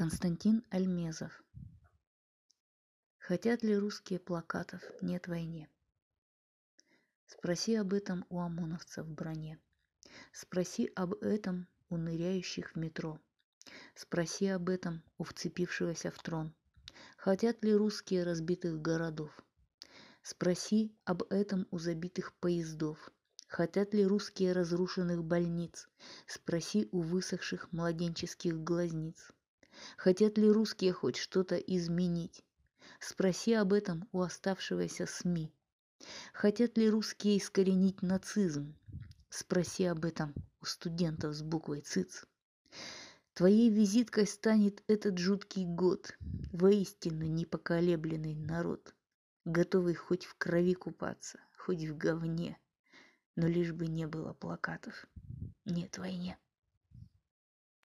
Константин Альмезов. Хотят ли русские плакатов «Нет войне»? Спроси об этом у ОМОНовцев в броне. Спроси об этом у ныряющих в метро. Спроси об этом у вцепившегося в трон. Хотят ли русские разбитых городов? Спроси об этом у забитых поездов. Хотят ли русские разрушенных больниц? Спроси у высохших младенческих глазниц. Хотят ли русские хоть что-то изменить? Спроси об этом у оставшегося СМИ. Хотят ли русские искоренить нацизм? Спроси об этом у студентов с буквой ЦИЦ. Твоей визиткой станет этот жуткий год, воистину непоколебленный народ, готовый хоть в крови купаться, хоть в говне, но лишь бы не было плакатов. Нет войне.